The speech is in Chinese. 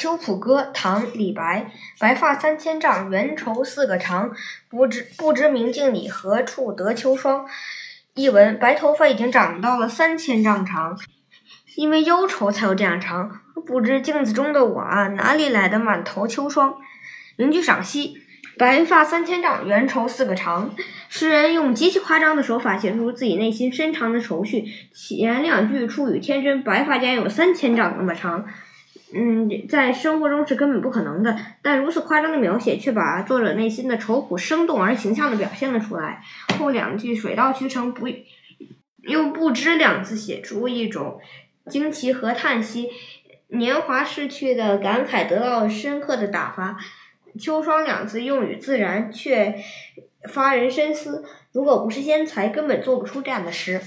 秋浦歌，唐·李白。白发三千丈，缘愁似个长。不知不知明镜里，何处得秋霜？译文：白头发已经长到了三千丈长，因为忧愁才有这样长。不知镜子中的我啊，哪里来的满头秋霜？名句赏析：白发三千丈，缘愁似个长。诗人用极其夸张的手法写出自己内心深长的愁绪。前两句出语天真，白发竟然有三千丈那么长。嗯，在生活中是根本不可能的，但如此夸张的描写却把作者内心的愁苦生动而形象地表现了出来。后两句水到渠成，不用“不知”两字写出一种惊奇和叹息，年华逝去的感慨得到深刻的打发。秋霜两字用语自然，却发人深思。如果不是天才，根本做不出这样的诗。